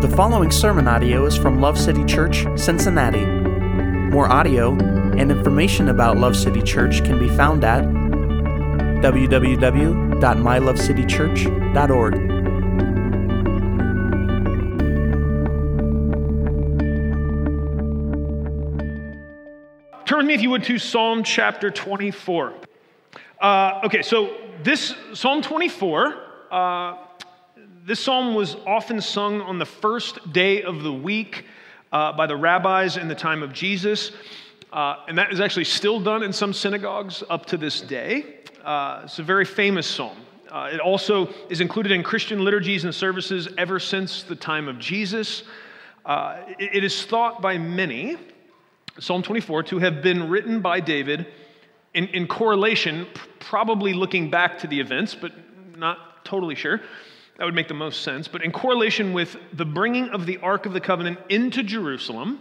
The following sermon audio is from Love City Church, Cincinnati. More audio and information about Love City Church can be found at www.mylovecitychurch.org. Turn with me, if you would, to Psalm chapter 24. Uh, okay, so this Psalm 24, uh, this psalm was often sung on the first day of the week uh, by the rabbis in the time of Jesus. Uh, and that is actually still done in some synagogues up to this day. Uh, it's a very famous psalm. Uh, it also is included in Christian liturgies and services ever since the time of Jesus. it, it is thought by many Psalm 24, to have been written by David in, in correlation, probably looking back to the events, but not totally sure. That would make the most sense. But in correlation with the bringing of the Ark of the Covenant into Jerusalem,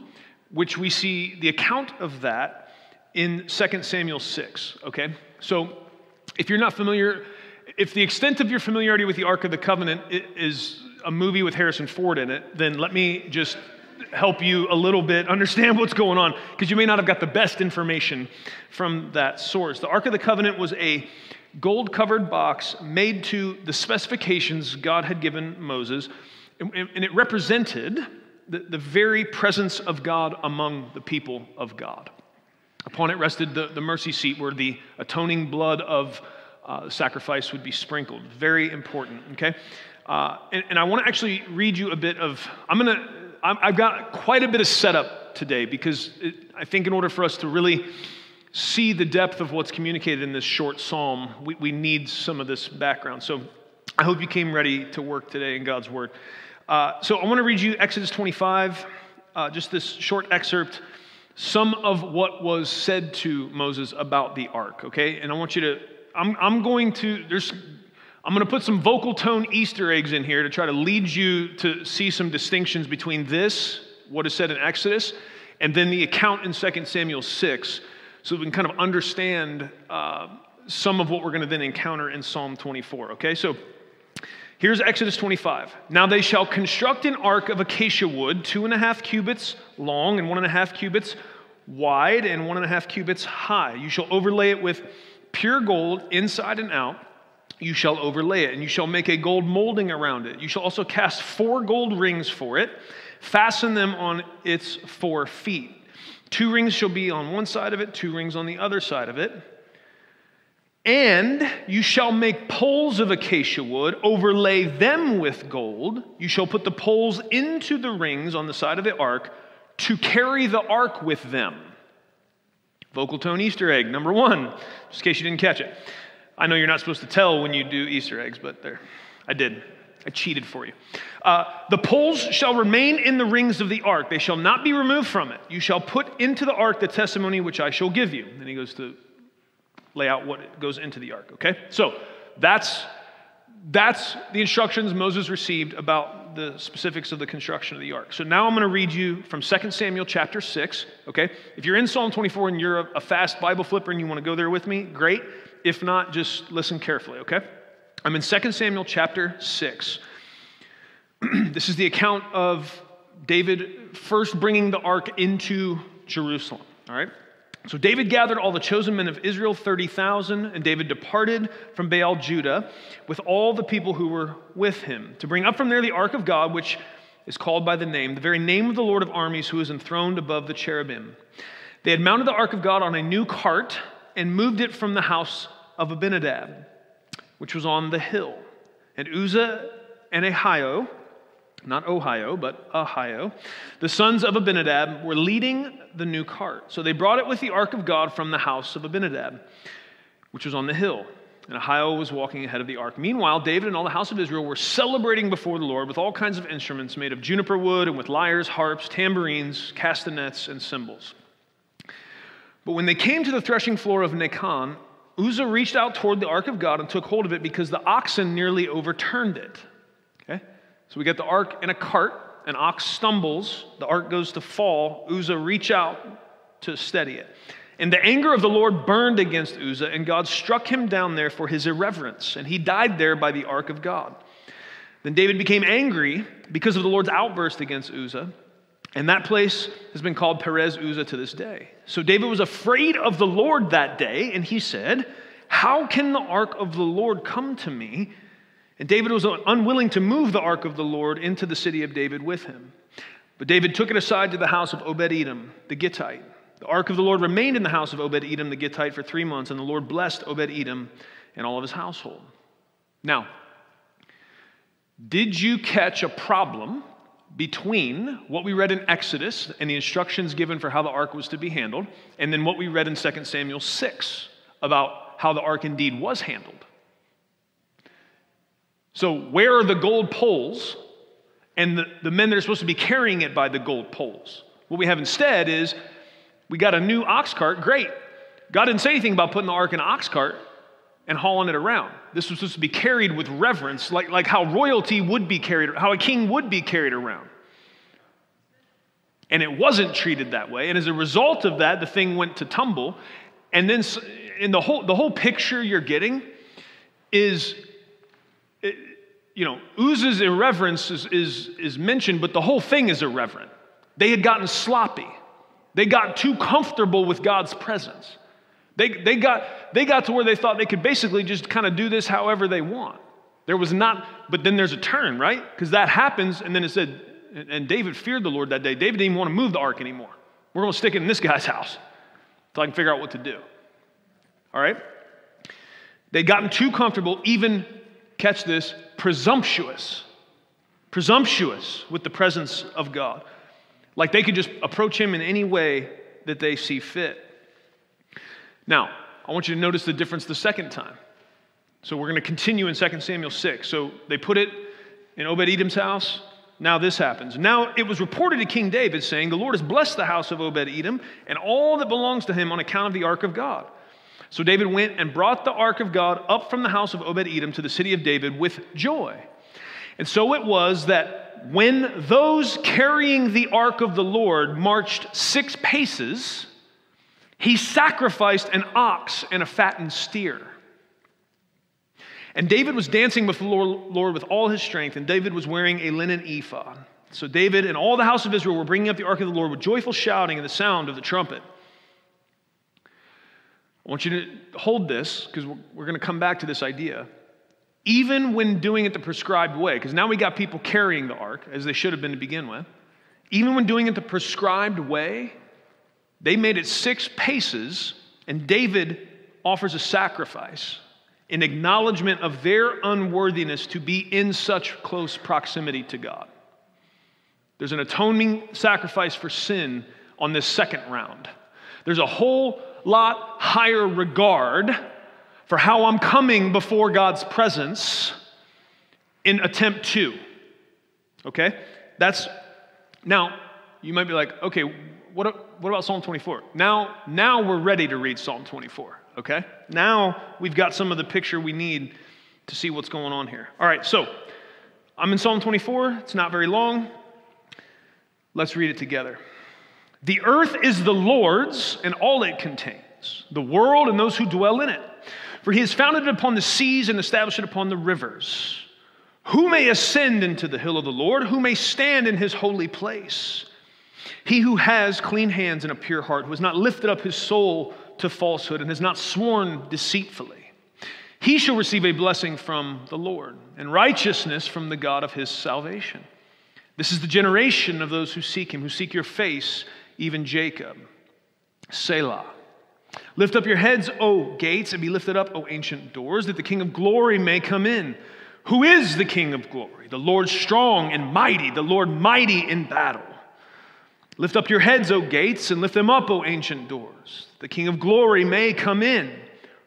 which we see the account of that in 2 Samuel 6. Okay? So if you're not familiar, if the extent of your familiarity with the Ark of the Covenant is a movie with Harrison Ford in it, then let me just help you a little bit understand what's going on because you may not have got the best information from that source. The Ark of the Covenant was a gold covered box made to the specifications God had given Moses, and, it represented the, the, very presence of God among the people of God. Upon it rested the, the mercy seat where the atoning blood of uh, sacrifice would be sprinkled. Very important, okay? Uh, and, and I want to actually read you a bit of, I'm going to I've got quite a bit of setup today because it, I think in order for us to really see the depth of what's communicated in this short psalm, we, we need some of this background. So I hope you came ready to work today in God's word. Uh, so I want to read you Exodus 25, uh, just this short excerpt, some of what was said to Moses about the ark, okay? And I want you to, I'm, I'm going to, there's I'm going to put some vocal tone Easter eggs in here to try to lead you to see some distinctions between this, what is said in Exodus, and then the account in 2 Samuel 6, so we can kind of understand uh, some of what we're going to then encounter in Psalm 24. Okay, so here's Exodus 25. Now they shall construct an ark of acacia wood, two and a half cubits long and one and a half cubits wide and one and a half cubits high. You shall overlay it with pure gold inside and out you shall overlay it, and you shall make a gold molding around it. You shall also cast four gold rings for it, fasten them on its four feet. Two rings shall be on one side of it, two rings on the other side of it. And you shall make poles of acacia wood, overlay them with gold. You shall put the poles into the rings on the side of the ark to carry the ark with them. Vocal tone Easter egg, number one, just in case you didn't catch it. I know you're not supposed to tell when you do Easter eggs, but there, I did. I cheated for you. Uh, the poles shall remain in the rings of the ark. They shall not be removed from it. You shall put into the ark the testimony which I shall give you. Then he goes to lay out what goes into the ark, okay? So that's, that's the instructions Moses received about the specifics of the construction of the ark. So now I'm going to read you from 2 Samuel chapter 6, okay? If you're in Psalm 24 and you're a, a fast Bible flipper and you want to go there with me, great. If not, just listen carefully, okay? I'm in 2 Samuel chapter 6. this is the account of David first bringing the ark into Jerusalem, all right? So David gathered all the chosen men of Israel, 30,000, and David departed from Baal Judah with all the people who were with him to bring up from there the ark of God, which is called by the name, the very name of the Lord of armies, who is enthroned above the cherubim. They had mounted the ark of God on a new cart and moved it from the house of Abinadab, which was on the hill. And Uzzah and Ahio, not Ohio, but Ahio, the sons of Abinadab, were leading the new cart. So they brought it with the ark of God from the house of Abinadab, which was on the hill. And Ahio was walking ahead of the ark. Meanwhile, David and all the house of Israel were celebrating before the Lord with all kinds of instruments made of juniper wood and with lyres, harps, tambourines, castanets, and cymbals. But when they came to the threshing floor of Nacon, Uzzah reached out toward the ark of God and took hold of it because the oxen nearly overturned it. Okay? So we get the ark in a cart, an ox stumbles, the ark goes to fall. Uzzah reach out to steady it. And the anger of the Lord burned against Uzzah, and God struck him down there for his irreverence, and he died there by the ark of God. Then David became angry because of the Lord's outburst against Uzzah, and that place has been called Perez Uzzah to this day. So David was afraid of the Lord that day, and he said, How can the ark of the Lord come to me? And David was unwilling to move the ark of the Lord into the city of David with him. But David took it aside to the house of Obed Edom, the Gittite. The ark of the Lord remained in the house of Obed Edom, the Gittite, for three months, and the Lord blessed Obed Edom and all of his household. Now, did you catch a problem between what we read in Exodus and the instructions given for how the ark was to be handled, and then what we read in 2 Samuel 6 about how the ark indeed was handled? So, where are the gold poles and the, the men that are supposed to be carrying it by the gold poles? What we have instead is we got a new ox cart, great. God didn't say anything about putting the ark in an ox cart and hauling it around. This was supposed to be carried with reverence, like, like how royalty would be carried, how a king would be carried around. And it wasn't treated that way. And as a result of that, the thing went to tumble. And then in the whole, the whole picture you're getting is you know, Uzzah's irreverence is, is, is mentioned, but the whole thing is irreverent. They had gotten sloppy. They got too comfortable with God's presence. They, they, got, they got to where they thought they could basically just kind of do this however they want. There was not, but then there's a turn, right? Because that happens, and then it said, and David feared the Lord that day. David didn't even want to move the ark anymore. We're going to stick it in this guy's house until I can figure out what to do. All right? They'd gotten too comfortable, even catch this, presumptuous. Presumptuous with the presence of God. Like they could just approach him in any way that they see fit. Now, I want you to notice the difference the second time. So we're going to continue in 2 Samuel 6. So they put it in Obed Edom's house. Now this happens. Now it was reported to King David, saying, The Lord has blessed the house of Obed Edom and all that belongs to him on account of the ark of God. So David went and brought the ark of God up from the house of Obed Edom to the city of David with joy. And so it was that when those carrying the ark of the Lord marched six paces, he sacrificed an ox and a fattened steer. And David was dancing with the Lord with all his strength, and David was wearing a linen ephod. So David and all the house of Israel were bringing up the ark of the Lord with joyful shouting and the sound of the trumpet. I want you to hold this because we're going to come back to this idea. Even when doing it the prescribed way, because now we got people carrying the ark as they should have been to begin with, even when doing it the prescribed way, they made it six paces, and David offers a sacrifice in acknowledgement of their unworthiness to be in such close proximity to God. There's an atoning sacrifice for sin on this second round. There's a whole lot higher regard for how I'm coming before God's presence in attempt two. Okay? That's now you might be like, okay, what, what about Psalm 24? Now, now we're ready to read Psalm 24. Okay? Now we've got some of the picture we need to see what's going on here. All right, so I'm in Psalm 24. It's not very long. Let's read it together. The earth is the Lord's and all it contains, the world and those who dwell in it. For he has founded it upon the seas and established it upon the rivers. Who may ascend into the hill of the Lord? Who may stand in his holy place? He who has clean hands and a pure heart, who has not lifted up his soul to falsehood and has not sworn deceitfully, he shall receive a blessing from the Lord and righteousness from the God of his salvation. This is the generation of those who seek him, who seek your face even Jacob. Selah. Lift up your heads, O gates, and be lifted up, O ancient doors, that the King of glory may come in. Who is the King of glory? The Lord strong and mighty, the Lord mighty in battle. Lift up your heads, O gates, and lift them up, O ancient doors. The King of glory may come in.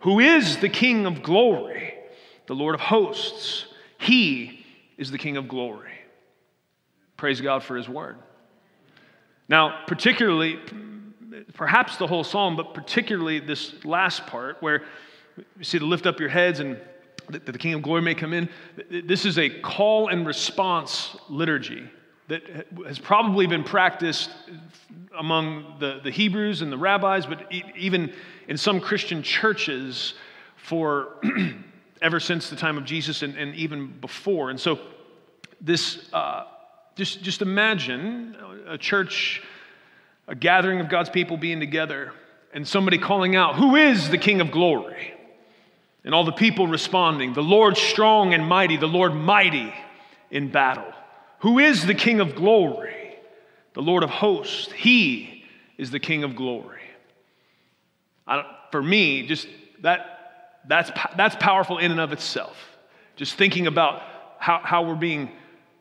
Who is the King of glory? The Lord of hosts. He is the King of glory. Praise God for his word. Now, particularly, perhaps the whole psalm, but particularly this last part where you see to lift up your heads and that the King of Glory may come in. This is a call and response liturgy that has probably been practiced among the, the Hebrews and the rabbis, but even in some Christian churches for ever since the time of Jesus and, and even before. And so this, uh, just, just imagine a church, a gathering of God's people being together, and somebody calling out, Who is the King of glory? And all the people responding, The Lord strong and mighty, the Lord mighty in battle. Who is the King of glory? The Lord of hosts. He is the King of glory. for me, just that, that's, that's powerful in and of itself. Just thinking about how, how, we're being,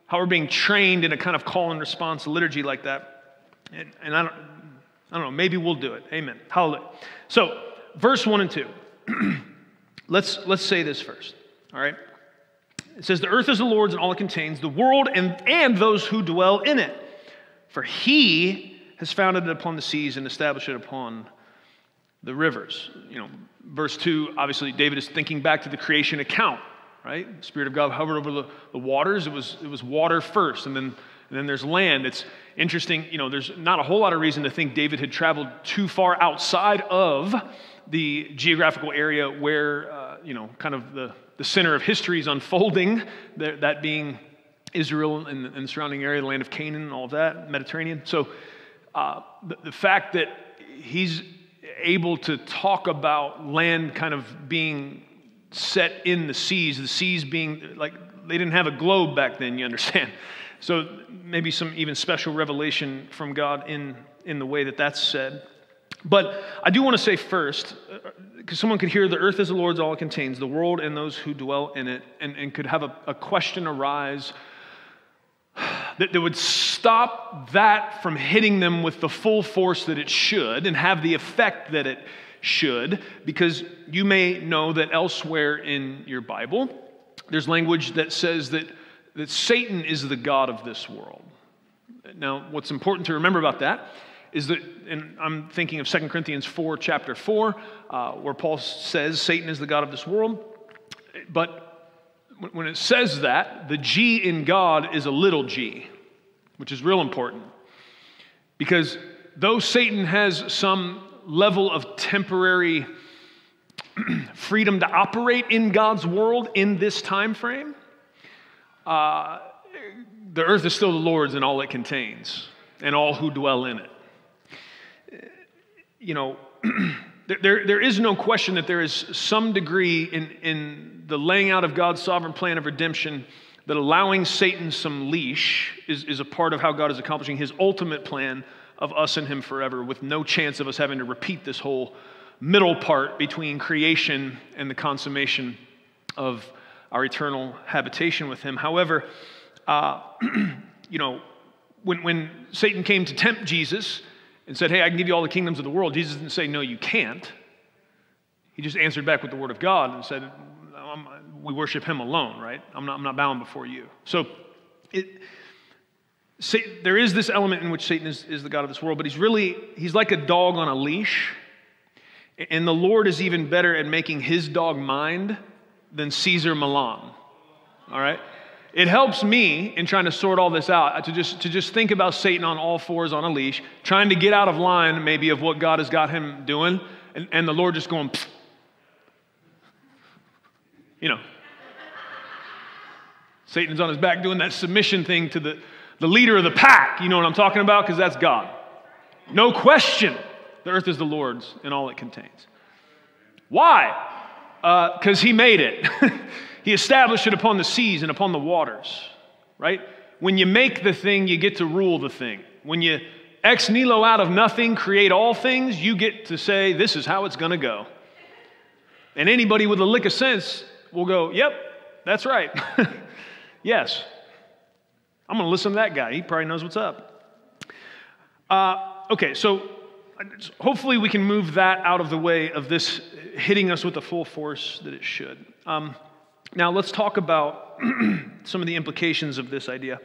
how we're being trained in a kind of call and response liturgy like that. And, and I, don't, I don't know, maybe we'll do it. Amen. Hallelujah. So, verse 1 and 2. let's, let's say this first, all right? It says, The earth is the Lord's and all it contains, the world and, and those who dwell in it. For he has founded it upon the seas and established it upon the rivers. You know, verse 2, obviously, David is thinking back to the creation account, right? The Spirit of God hovered over the, the waters. It was, it was water first, and then, and then there's land. It's interesting, you know, there's not a whole lot of reason to think David had traveled too far outside of the geographical area where, uh, you know, kind of the, the center of history is unfolding, that being Israel and, the surrounding area, the land of Canaan, and all of that, Mediterranean. So uh, the, the fact that he's able to talk about land kind of being set in the seas, the seas being like they didn't have a globe back then, you understand. So maybe some even special revelation from God in, in the way that that's said. But I do want to say first, because uh, someone could hear the earth is the Lord's, all it contains, the world and those who dwell in it, and, and could have a, a question arise that, that would stop that from hitting them with the full force that it should and have the effect that it should, because you may know that elsewhere in your Bible, there's language that says that, that Satan is the God of this world. Now, what's important to remember about that is that, and I'm thinking of 2 Corinthians 4, chapter 4, uh, where Paul says Satan is the God of this world. But when it says that, the G in God is a little g, which is real important. Because though Satan has some level of temporary freedom to operate in God's world in this time frame, uh, the earth is still the Lord's and all it contains, and all who dwell in it. You know, there, there is no question that there is some degree in, in the laying out of God's sovereign plan of redemption that allowing Satan some leash is, is a part of how God is accomplishing his ultimate plan of us and him forever, with no chance of us having to repeat this whole middle part between creation and the consummation of our eternal habitation with him. However, uh, you know, when, when Satan came to tempt Jesus, and said, Hey, I can give you all the kingdoms of the world, Jesus didn't say, No, you can't. He just answered back with the word of God and said, We worship him alone, right? I'm not, I'm not bound before you. So it, there is this element in which Satan is, is the God of this world, but he's really, he's like a dog on a leash. And the Lord is even better at making his dog mind than Cesar Millan. All right? It helps me in trying to sort all this out to just, to just think about Satan on all fours on a leash, trying to get out of line maybe of what God has got him doing, and, and the Lord just going, you know. Satan's on his back doing that submission thing to the, the leader of the pack. You know what I'm talking about? Because that's God. No question, the earth is the Lord's and all it contains. Why? Because uh, he made it. He established it upon the seas and upon the waters, right? When you make the thing, you get to rule the thing. When you ex nihilo out of nothing, create all things, you get to say, this is how it's going to go. And anybody with a lick of sense will go, yep, that's right. yes. I'm going to listen to that guy. He probably knows what's up. Uh, okay, so hopefully we can move that out of the way of this hitting us with the full force that it should. Um, now, let's talk about some of the implications of this idea.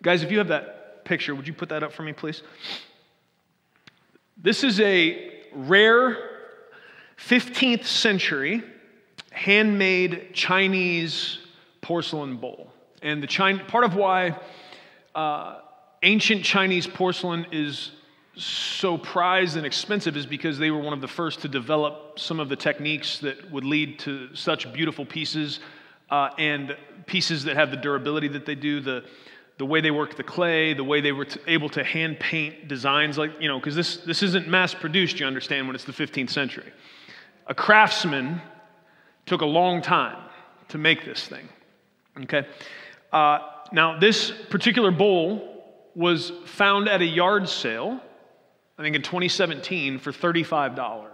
Guys, if you have that picture, would you put that up for me, please? This is a rare 15th century handmade Chinese porcelain bowl. And the China, part of why uh, ancient Chinese porcelain is so prized and expensive is because they were one of the first to develop some of the techniques that would lead to such beautiful pieces uh, and pieces that have the durability that they do, the, the way they work the clay, the way they were t- able to hand paint designs, like, you know, because this, this isn't mass produced, you understand, when it's the 15th century. A craftsman took a long time to make this thing, okay? Uh, now, this particular bowl was found at a yard sale, I think in 2017, for $35.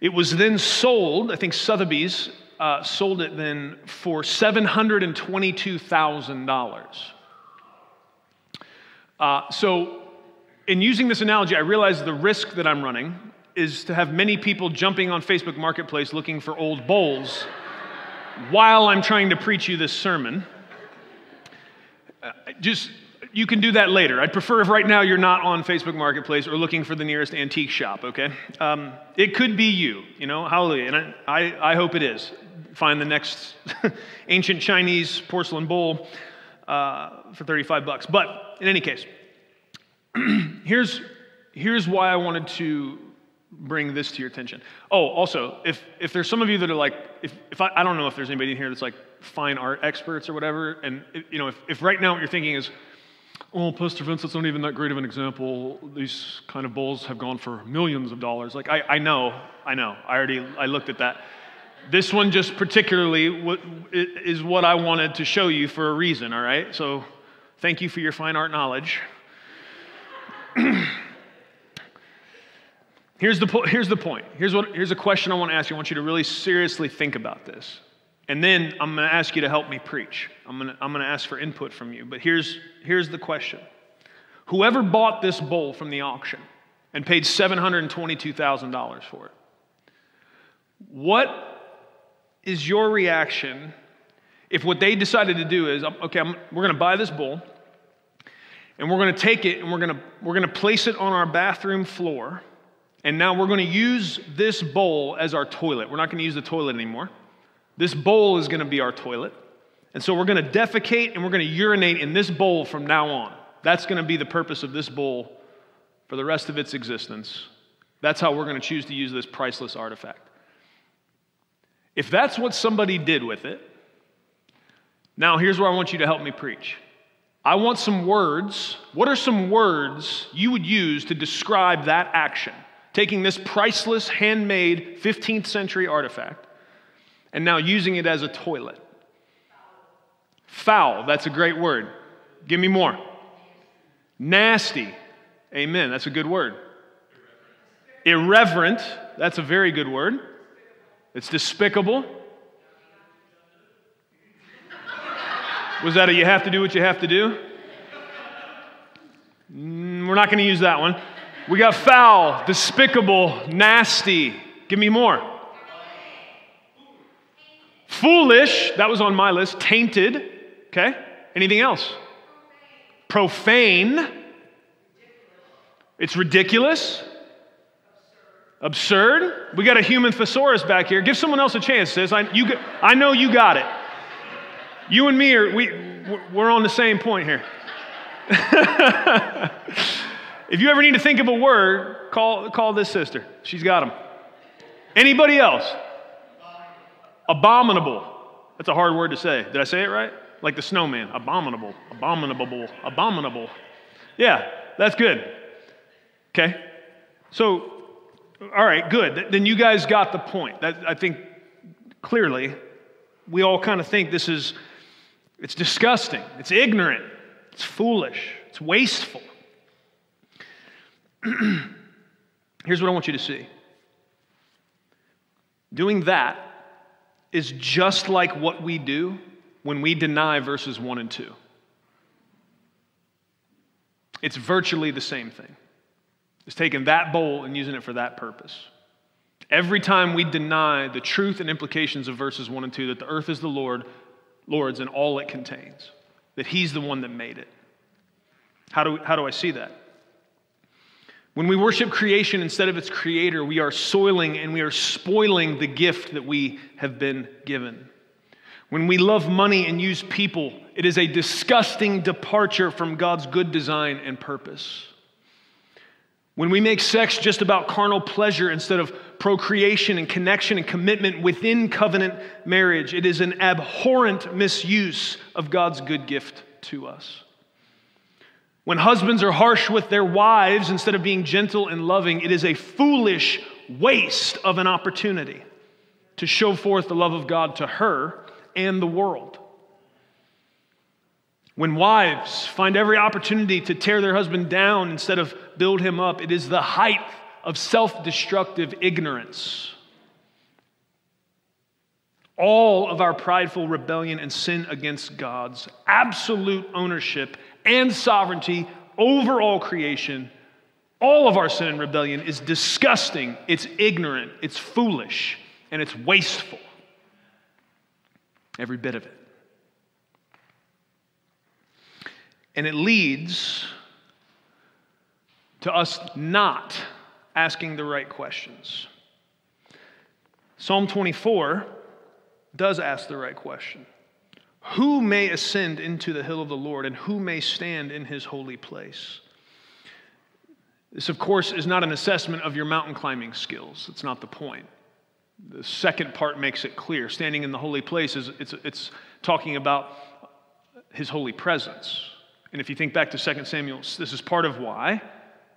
It was then sold, I think Sotheby's uh, sold it then for $722,000. Uh, so, in using this analogy, I realize the risk that I'm running is to have many people jumping on Facebook Marketplace looking for old bowls while I'm trying to preach you this sermon. Uh, just you can do that later. I'd prefer if right now you're not on Facebook Marketplace or looking for the nearest antique shop, okay? Um, it could be you, you know, hallelujah. And I, I, I hope it is. Find the next ancient Chinese porcelain bowl uh, for 35 bucks. But in any case, here's, here's why I wanted to bring this to your attention. Oh, also, if, if there's some of you that are like, if, if I, I don't know if there's anybody in here that's like fine art experts or whatever, and you know, if, if right now what you're thinking is, oh, Pastor Vince, that's not even that great of an example. These kind of bowls have gone for millions of dollars. Like, I, I know, I know. I already, I looked at that. This one just particularly is what I wanted to show you for a reason, all right? So thank you for your fine art knowledge. here's, the, po- here's the point. Here's, what, here's a question I want to ask you. I want you to really seriously think about this. And then I'm going to ask you to help me preach. I'm going to, I'm going to ask for input from you. But here's, here's the question Whoever bought this bowl from the auction and paid $722,000 for it, what is your reaction if what they decided to do is, um, okay, I'm, we're going to buy this bowl and we're going to take it and we're going to, we're going to place it on our bathroom floor. And now we're going to use this bowl as our toilet. We're not going to use the toilet anymore. This bowl is going to be our toilet. And so we're going to defecate and we're going to urinate in this bowl from now on. That's going to be the purpose of this bowl for the rest of its existence. That's how we're going to choose to use this priceless artifact. If that's what somebody did with it, now here's where I want you to help me preach. I want some words. What are some words you would use to describe that action? Taking this priceless, handmade 15th century artifact and now using it as a toilet. Foul, that's a great word. Give me more. Nasty, amen, that's a good word. Irreverent, that's a very good word. It's despicable. Was that a you have to do what you have to do? Mm, we're not going to use that one. We got foul, despicable, nasty. Give me more. Foolish, that was on my list. Tainted, okay? Anything else? Profane. It's ridiculous. Absurd. We got a human thesaurus back here. Give someone else a chance, sis. I, you, I know you got it. You and me are, we, we're on the same point here. if you ever need to think of a word, call, call this sister. She's got them. Anybody else? Abominable. That's a hard word to say. Did I say it right? Like the snowman. Abominable. Abominable. Abominable. Yeah, that's good. Okay? So, all right, good. Then you guys got the point. That, I think clearly we all kind of think this is it's disgusting. It's ignorant. It's foolish. It's wasteful. Here's what I want you to see. Doing that is just like what we do when we deny verses 1 and 2. It's virtually the same thing. It's taking that bowl and using it for that purpose. Every time we deny the truth and implications of verses 1 and 2 that the earth is the Lord, Lord's and all it contains, that He's the one that made it. How do, how do I see that? When we worship creation instead of its creator, we are soiling and we are spoiling the gift that we have been given. When we love money and use people, it is a disgusting departure from God's good design and purpose. When we make sex just about carnal pleasure instead of procreation and connection and commitment within covenant marriage, it is an abhorrent misuse of God's good gift to us. When husbands are harsh with their wives instead of being gentle and loving, it is a foolish waste of an opportunity to show forth the love of God to her and the world. When wives find every opportunity to tear their husband down instead of build him up, it is the height of self destructive ignorance. All of our prideful rebellion and sin against God's absolute ownership and sovereignty over all creation, all of our sin and rebellion is disgusting, it's ignorant, it's foolish, and it's wasteful. Every bit of it. And it leads to us not asking the right questions. Psalm 24 does ask the right question Who may ascend into the hill of the Lord, and who may stand in his holy place? This, of course, is not an assessment of your mountain climbing skills. That's not the point. The second part makes it clear. Standing in the holy place is it's, it's talking about his holy presence. And if you think back to 2 Samuel, this is part of why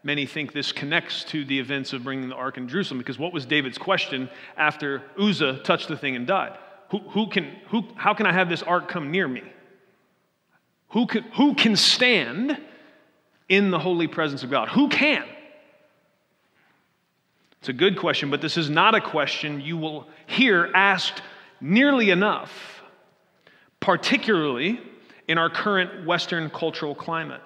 many think this connects to the events of bringing the ark in Jerusalem. Because what was David's question after Uzzah touched the thing and died? Who, who can, who, how can I have this ark come near me? Who can, who can stand in the holy presence of God? Who can? It's a good question, but this is not a question you will hear asked nearly enough, particularly in our current Western cultural climate.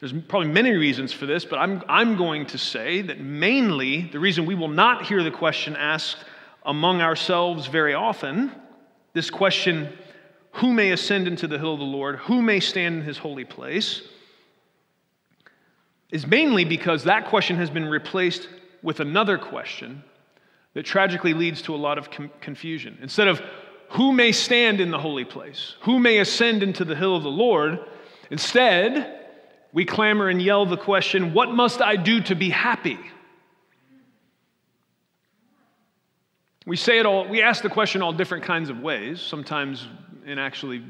There's probably many reasons for this, but I'm, I'm going to say that mainly the reason we will not hear the question asked among ourselves very often, this question, who may ascend into the hill of the Lord, who may stand in his holy place, is mainly because that question has been replaced with another question that tragically leads to a lot of com- confusion. Instead of who may stand in the holy place? Who may ascend into the hill of the Lord? Instead, we clamor and yell the question, What must I do to be happy? We say it all, we ask the question all different kinds of ways, sometimes in actually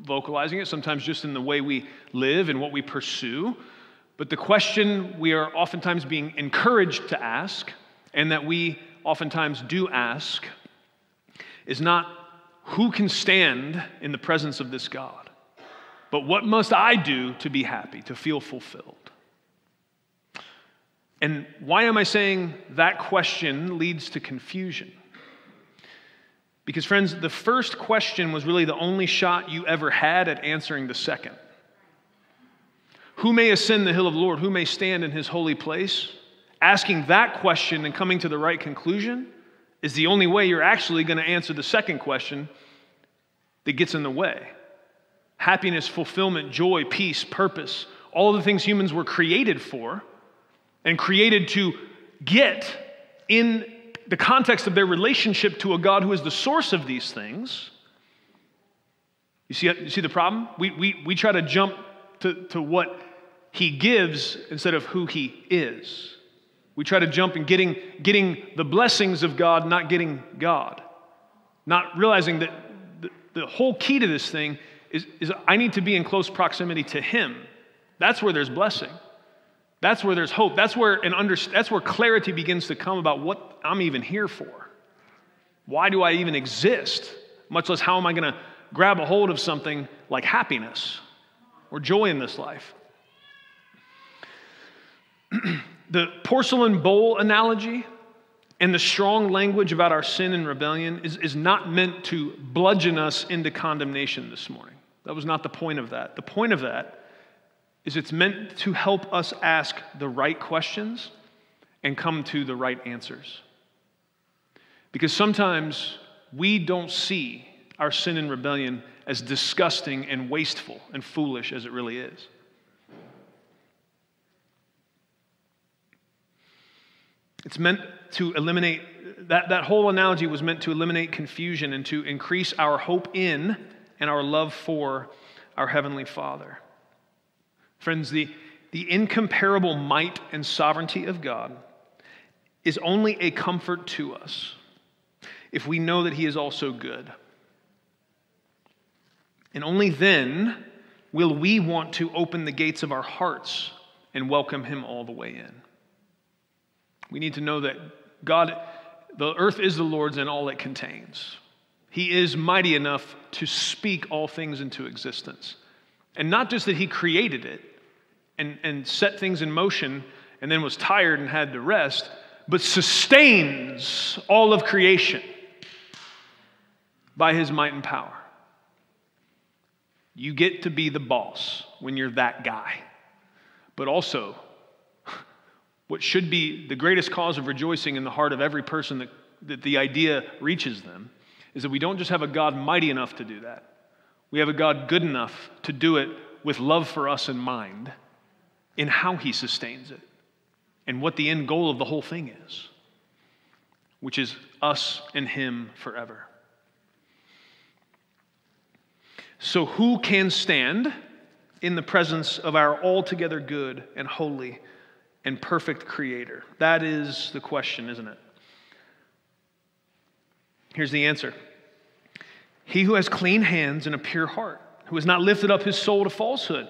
vocalizing it, sometimes just in the way we live and what we pursue. But the question we are oftentimes being encouraged to ask, and that we oftentimes do ask, is not who can stand in the presence of this God? But what must I do to be happy, to feel fulfilled? And why am I saying that question leads to confusion? Because, friends, the first question was really the only shot you ever had at answering the second. Who may ascend the hill of the Lord? Who may stand in his holy place? Asking that question and coming to the right conclusion is the only way you're actually going to answer the second question that gets in the way. Happiness, fulfillment, joy, peace, purpose, all the things humans were created for and created to get in the context of their relationship to a God who is the source of these things. You see, you see the problem? We, we, we try to jump to, to what he gives instead of who he is. We try to jump in getting, getting the blessings of God, not getting God. Not realizing that the, the whole key to this thing is, is I need to be in close proximity to him. That's where there's blessing. That's where there's hope. That's where, an under, that's where clarity begins to come about what I'm even here for. Why do I even exist? Much less, how am I going to grab a hold of something like happiness or joy in this life? the porcelain bowl analogy and the strong language about our sin and rebellion is, is not meant to bludgeon us into condemnation this morning. That was not the point of that. The point of that is it's meant to help us ask the right questions and come to the right answers. Because sometimes we don't see our sin and rebellion as disgusting and wasteful and foolish as it really is. It's meant to eliminate, that, that whole analogy was meant to eliminate confusion and to increase our hope in and our love for our Heavenly Father. Friends, the, the incomparable might and sovereignty of God is only a comfort to us if we know that He is also good. And only then will we want to open the gates of our hearts and welcome Him all the way in. We need to know that God, the earth is the Lord's and all it contains. He is mighty enough to speak all things into existence. And not just that He created it and, and set things in motion and then was tired and had to rest, but sustains all of creation by His might and power. You get to be the boss when you're that guy. But also, what should be the greatest cause of rejoicing in the heart of every person that, that the idea reaches them is that we don't just have a God mighty enough to do that, we have a God good enough to do it with love for us in mind in how he sustains it and what the end goal of the whole thing is, which is us and him forever. So, who can stand in the presence of our altogether good and holy and perfect Creator? That is the question, isn't it? Here's the answer He who has clean hands and a pure heart, who has not lifted up his soul to falsehood,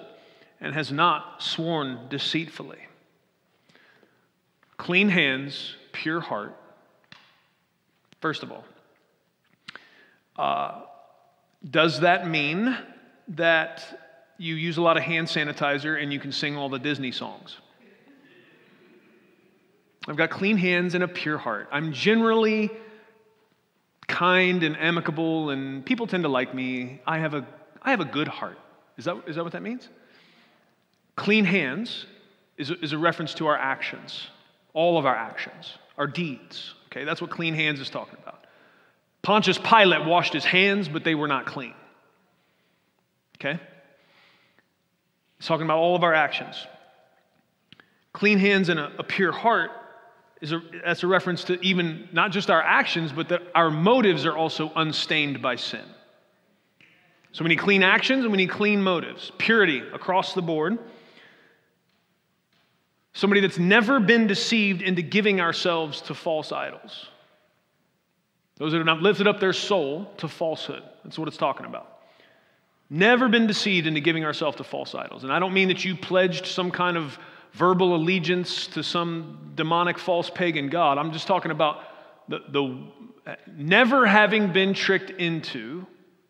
and has not sworn deceitfully. Clean hands, pure heart. First of all, uh, does that mean that you use a lot of hand sanitizer and you can sing all the Disney songs? I've got clean hands and a pure heart. I'm generally kind and amicable, and people tend to like me. I have a, I have a good heart. Is that, is that what that means? Clean hands is a, is a reference to our actions, all of our actions, our deeds. Okay, that's what clean hands is talking about. Pontius Pilate washed his hands, but they were not clean. Okay? It's talking about all of our actions. Clean hands and a, a pure heart is a, that's a reference to even not just our actions, but that our motives are also unstained by sin. So we need clean actions and we need clean motives, purity across the board. Somebody that's never been deceived into giving ourselves to false idols. Those that have not lifted up their soul to falsehood. That's what it's talking about. Never been deceived into giving ourselves to false idols. And I don't mean that you pledged some kind of verbal allegiance to some demonic false pagan god. I'm just talking about the, the never having been tricked into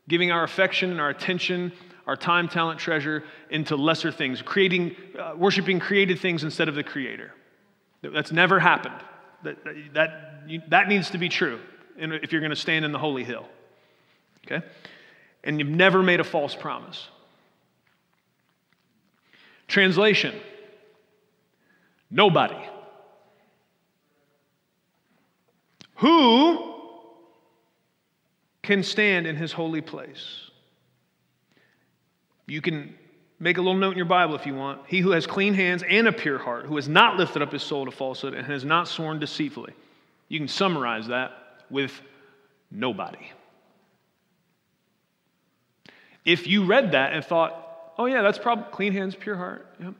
giving our affection and our attention our time, talent, treasure into lesser things, creating, uh, worshiping created things instead of the Creator. That's never happened. That, that, you, that needs to be true if you're going to stand in the holy hill. Okay? And you've never made a false promise. Translation Nobody. Who can stand in his holy place? You can make a little note in your Bible if you want. He who has clean hands and a pure heart, who has not lifted up his soul to falsehood and has not sworn deceitfully. You can summarize that with nobody. If you read that and thought, oh, yeah, that's probably clean hands, pure heart. Yep.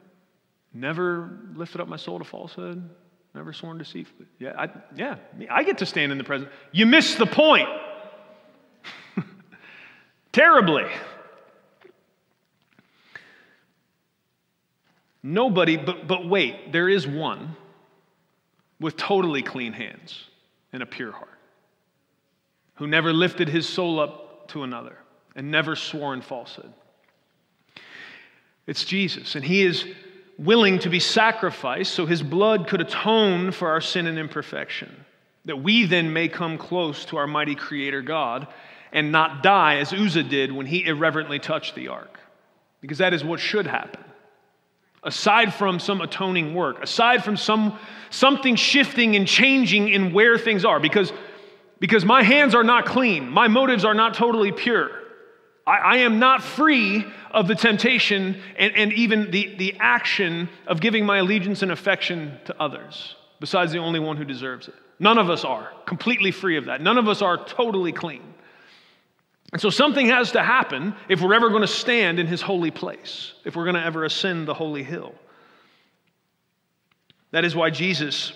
Never lifted up my soul to falsehood, never sworn deceitfully. Yeah, I, yeah, I get to stand in the presence. You missed the point. Terribly. Nobody, but, but wait, there is one with totally clean hands and a pure heart who never lifted his soul up to another and never swore in falsehood. It's Jesus, and he is willing to be sacrificed so his blood could atone for our sin and imperfection, that we then may come close to our mighty Creator God and not die as Uzzah did when he irreverently touched the ark, because that is what should happen aside from some atoning work, aside from some, something shifting and changing in where things are, because, because my hands are not clean, my motives are not totally pure. I, I am not free of the temptation and, and even the, the action of giving my allegiance and affection to others, besides the only one who deserves it. None of us are completely free of that. None of us are totally clean. And so something has to happen if we're ever going to stand in his holy place, if we're going to ever ascend the holy hill. That is why Jesus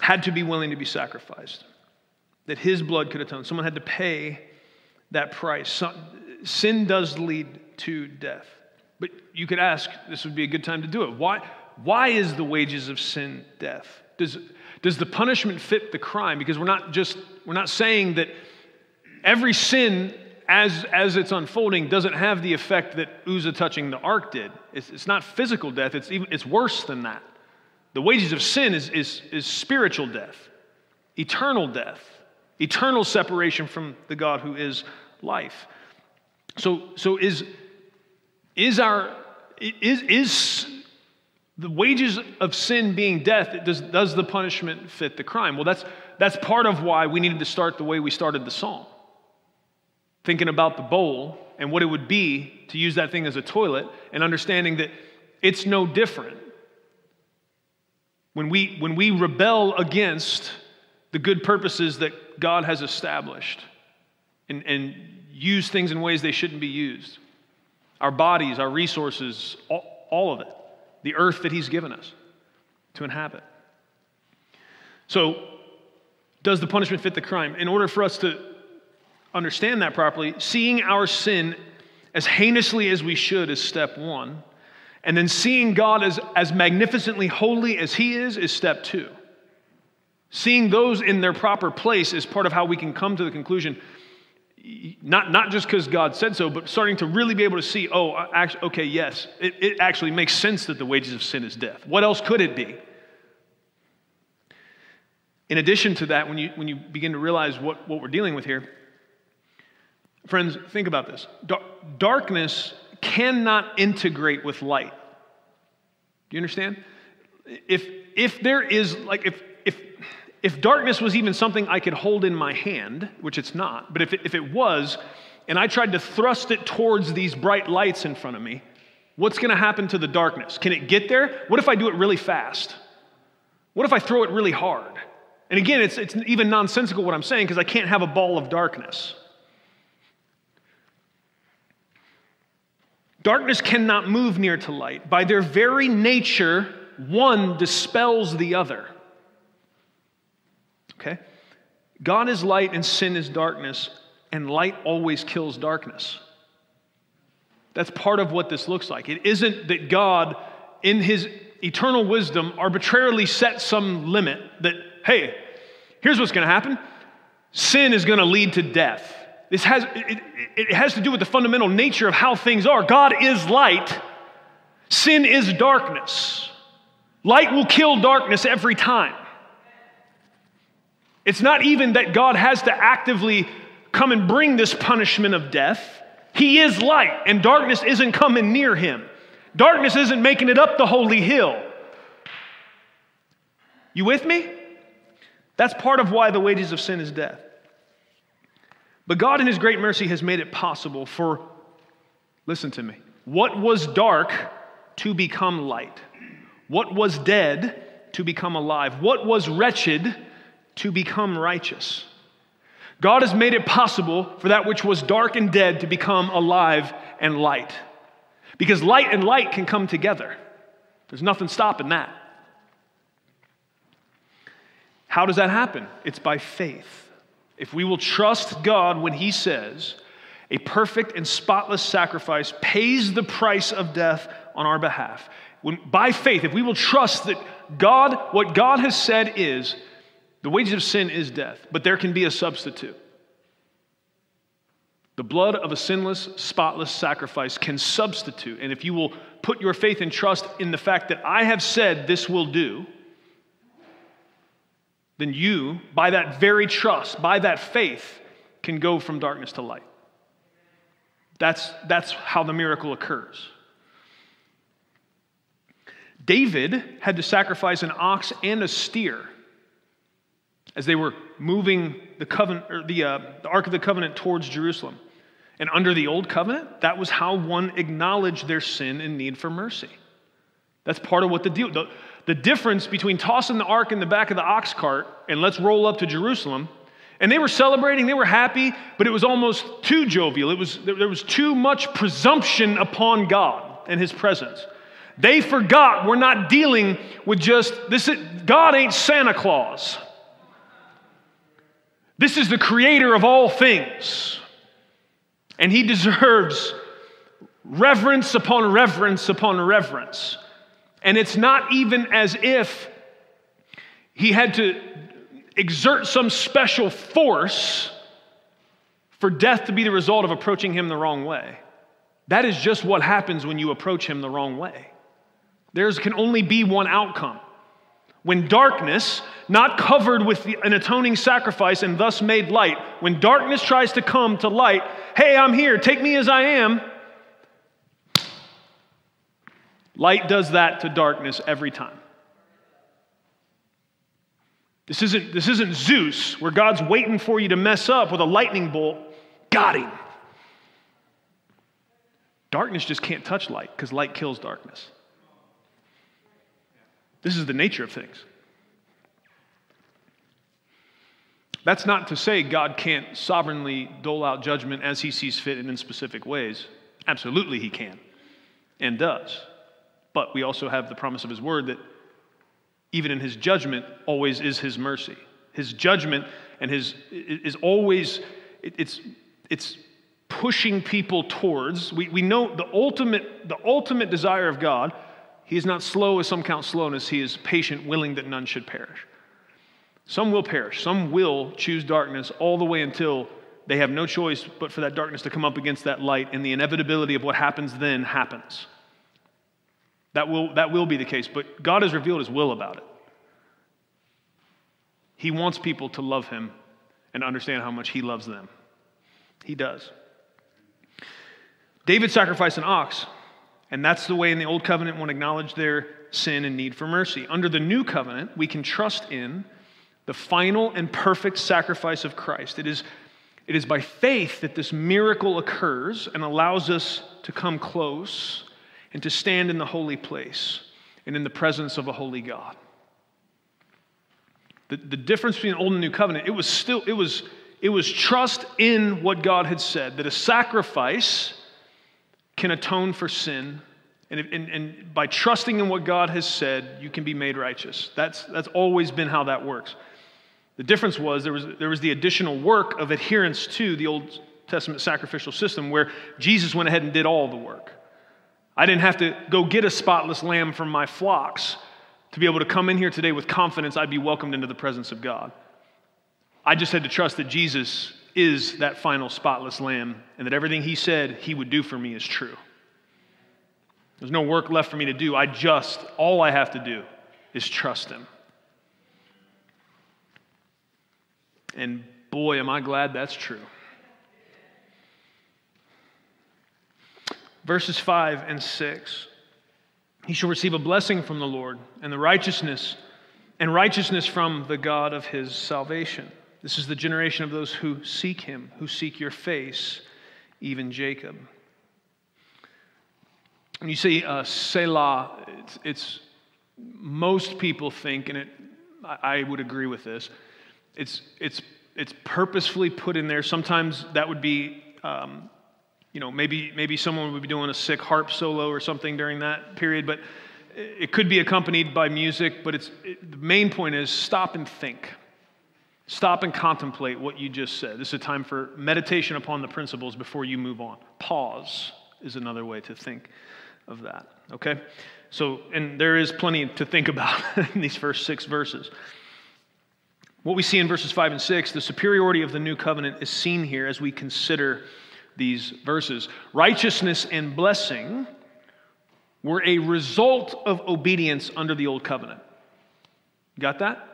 had to be willing to be sacrificed, that his blood could atone. Someone had to pay that price. Sin does lead to death. But you could ask, this would be a good time to do it. Why, why is the wages of sin death? Does, does the punishment fit the crime? Because we're not just, we're not saying that every sin as, as it's unfolding doesn't have the effect that Uzzah touching the ark did. It's, it's not physical death, it's, even, it's worse than that. The wages of sin is, is, is spiritual death, eternal death, eternal separation from the God who is life. So, so is, is, our, is, is the wages of sin being death, does, does the punishment fit the crime? Well, that's, that's part of why we needed to start the way we started the psalm. Thinking about the bowl and what it would be to use that thing as a toilet and understanding that it's no different. When we, when we rebel against the good purposes that God has established and, and use things in ways they shouldn't be used, our bodies, our resources, all, all of it, the earth that He's given us to inhabit. So, does the punishment fit the crime? In order for us to understand that properly, seeing our sin as heinously as we should is step one. And then seeing God as, as magnificently holy as He is is step two. Seeing those in their proper place is part of how we can come to the conclusion, not, not just because God said so, but starting to really be able to see, oh, uh, actually, okay, yes, it, it actually makes sense that the wages of sin is death. What else could it be? In addition to that, when you, when you begin to realize what, what we're dealing with here, friends, think about this. darkness cannot integrate with light. Do you understand? If, if there is, like, if, if, if darkness was even something I could hold in my hand, which it's not, but if it, if it was, and I tried to thrust it towards these bright lights in front of me, what's going to happen to the darkness? Can it get there? What if I do it really fast? What if I throw it really hard? And again, it's, it's even nonsensical what I'm saying because I can't have a ball of darkness. Darkness cannot move near to light. By their very nature, one dispels the other. Okay? God is light and sin is darkness, and light always kills darkness. That's part of what this looks like. It isn't that God, in his eternal wisdom, arbitrarily set some limit that, hey, here's what's going to happen sin is going to lead to death. This has, it, it has to do with the fundamental nature of how things are. God is light, sin is darkness. Light will kill darkness every time. It's not even that God has to actively come and bring this punishment of death. He is light, and darkness isn't coming near him. Darkness isn't making it up the holy hill. You with me? That's part of why the wages of sin is death. But God, in His great mercy, has made it possible for, listen to me, what was dark to become light, what was dead to become alive, what was wretched to become righteous. God has made it possible for that which was dark and dead to become alive and light. Because light and light can come together. There's nothing stopping that. How does that happen? It's by faith. If we will trust God when He says, a perfect and spotless sacrifice pays the price of death on our behalf. When, by faith, if we will trust that God, what God has said is, the wages of sin is death, but there can be a substitute. The blood of a sinless, spotless sacrifice can substitute. And if you will put your faith and trust in the fact that I have said this will do, then you, by that very trust, by that faith, can go from darkness to light. That's, that's how the miracle occurs. David had to sacrifice an ox and a steer as they were moving the, covenant, or the, uh, the Ark of the Covenant towards Jerusalem. And under the Old Covenant, that was how one acknowledged their sin and need for mercy. That's part of what the deal. The, the difference between tossing the ark in the back of the ox cart and let's roll up to Jerusalem. And they were celebrating, they were happy, but it was almost too jovial. It was, there was too much presumption upon God and his presence. They forgot we're not dealing with just this. Is, God ain't Santa Claus. This is the creator of all things. And he deserves reverence upon reverence upon reverence. And it's not even as if he had to exert some special force for death to be the result of approaching him the wrong way. That is just what happens when you approach him the wrong way. There can only be one outcome. When darkness, not covered with an atoning sacrifice and thus made light, when darkness tries to come to light, hey, I'm here, take me as I am. Light does that to darkness every time. This isn't, this isn't Zeus, where God's waiting for you to mess up with a lightning bolt. Got him. Darkness just can't touch light because light kills darkness. This is the nature of things. That's not to say God can't sovereignly dole out judgment as he sees fit and in specific ways. Absolutely, he can and does. But we also have the promise of his word that even in his judgment, always is his mercy. His judgment and his is always, it's, it's pushing people towards. We, we know the ultimate, the ultimate desire of God he is not slow as some count slowness. He is patient, willing that none should perish. Some will perish. Some will choose darkness all the way until they have no choice but for that darkness to come up against that light, and the inevitability of what happens then happens. That will, that will be the case, but God has revealed his will about it. He wants people to love him and understand how much he loves them. He does. David sacrificed an ox and that's the way in the Old Covenant one acknowledged their sin and need for mercy. Under the New Covenant, we can trust in the final and perfect sacrifice of Christ. It is, it is by faith that this miracle occurs and allows us to come close and to stand in the holy place and in the presence of a holy God. The, the difference between Old and New Covenant, it was still, it was, it was trust in what God had said, that a sacrifice can atone for sin. And, and, and, by trusting in what God has said, you can be made righteous. That's, that's always been how that works. The difference was there, was there was the additional work of adherence to the Old Testament sacrificial system where Jesus went ahead and did all the work. I didn't have to go get a spotless lamb from my flocks to be able to come in here today with confidence I'd be welcomed into the presence of God. I just had to trust that Jesus is that final spotless lamb and that everything he said he would do for me is true. There's no work left for me to do. I just, all I have to do is trust him. And boy, am I glad that's true. Verses 5 and 6 He shall receive a blessing from the Lord and the righteousness, and righteousness from the God of his salvation. This is the generation of those who seek him, who seek your face, even Jacob. When you say uh, Selah, it's, it's, most people think, and it, I, I would agree with this, it's, it's, it's purposefully put in there. Sometimes that would be, um, you know, maybe, maybe someone would be doing a sick harp solo or something during that period, but it could be accompanied by music. But it's, it, the main point is stop and think. Stop and contemplate what you just said. This is a time for meditation upon the principles before you move on. Pause is another way to think of that. Okay? So, and there is plenty to think about in these first six verses. What we see in verses 5 and 6, the superiority of the new covenant is seen here as we consider these verses. Righteousness and blessing were a result of obedience under the old covenant. Got that?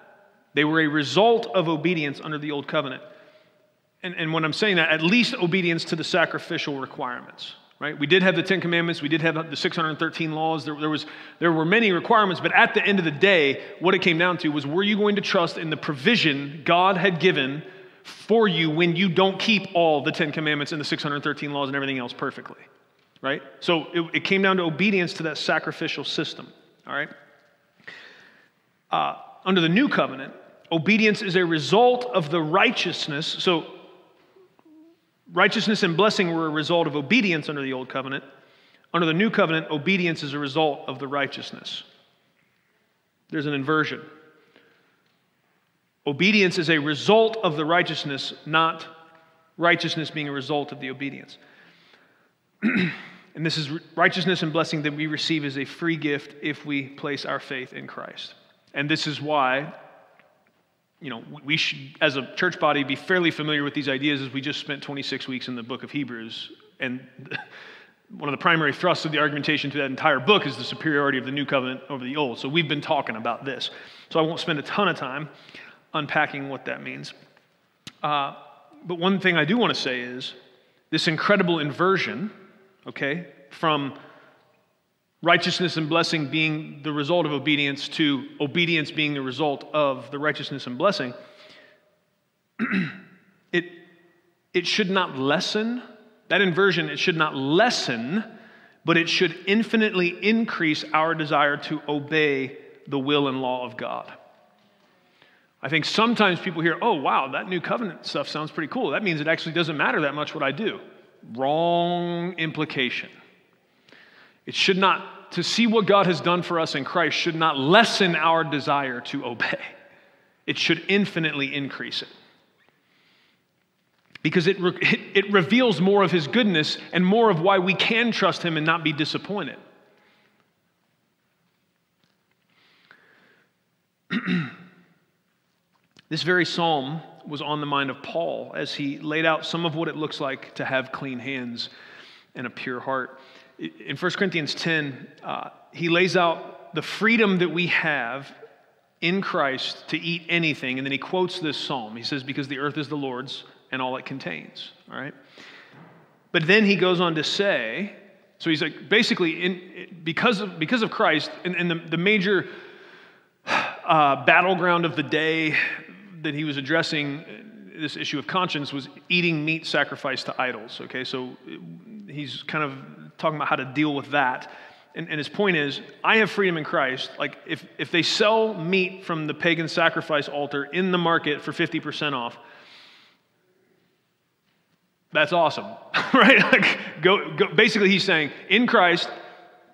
They were a result of obedience under the old covenant. And, and when I'm saying that, at least obedience to the sacrificial requirements. Right? We did have the Ten Commandments, we did have the 613 laws, there, there, was, there were many requirements, but at the end of the day, what it came down to was were you going to trust in the provision God had given for you when you don't keep all the Ten Commandments and the 613 laws and everything else perfectly? Right? So it, it came down to obedience to that sacrificial system. All right? Uh, under the new covenant, obedience is a result of the righteousness. So, righteousness and blessing were a result of obedience under the old covenant. Under the new covenant, obedience is a result of the righteousness. There's an inversion. Obedience is a result of the righteousness, not righteousness being a result of the obedience. and this is righteousness and blessing that we receive as a free gift if we place our faith in Christ. And this is why, you know, we should, as a church body, be fairly familiar with these ideas as we just spent 26 weeks in the book of Hebrews. And one of the primary thrusts of the argumentation to that entire book is the superiority of the new covenant over the old. So we've been talking about this. So I won't spend a ton of time unpacking what that means. Uh, but one thing I do want to say is this incredible inversion, okay, from righteousness and blessing being the result of obedience to obedience being the result of the righteousness and blessing, it, it should not lessen, that inversion, it should not lessen, but it should infinitely increase our desire to obey the will and law of God. I think sometimes people hear, oh, wow, that new covenant stuff sounds pretty cool. That means it actually doesn't matter that much what I do. Wrong implication. It should not, to see what God has done for us in Christ, should not lessen our desire to obey. It should infinitely increase it. Because it, it, reveals more of His goodness and more of why we can trust Him and not be disappointed. This very psalm was on the mind of Paul as he laid out some of what it looks like to have clean hands and a pure heart. In 1 Corinthians 10, uh, he lays out the freedom that we have in Christ to eat anything, and then he quotes this psalm. He says, Because the earth is the Lord's and all it contains. All right? But then he goes on to say, so he's like, basically, in, because, of, because of Christ, and, and the, the major uh, battleground of the day, that he was addressing uh, this issue of conscience was eating meat sacrificed to idols. Okay, so uh, he's kind of talking about how to deal with that. And, and, his point is, I have freedom in Christ. Like, if, if they sell meat from the pagan sacrifice altar in the market for 50% off, that's awesome, right? Like, go, go, basically, he's saying, in Christ,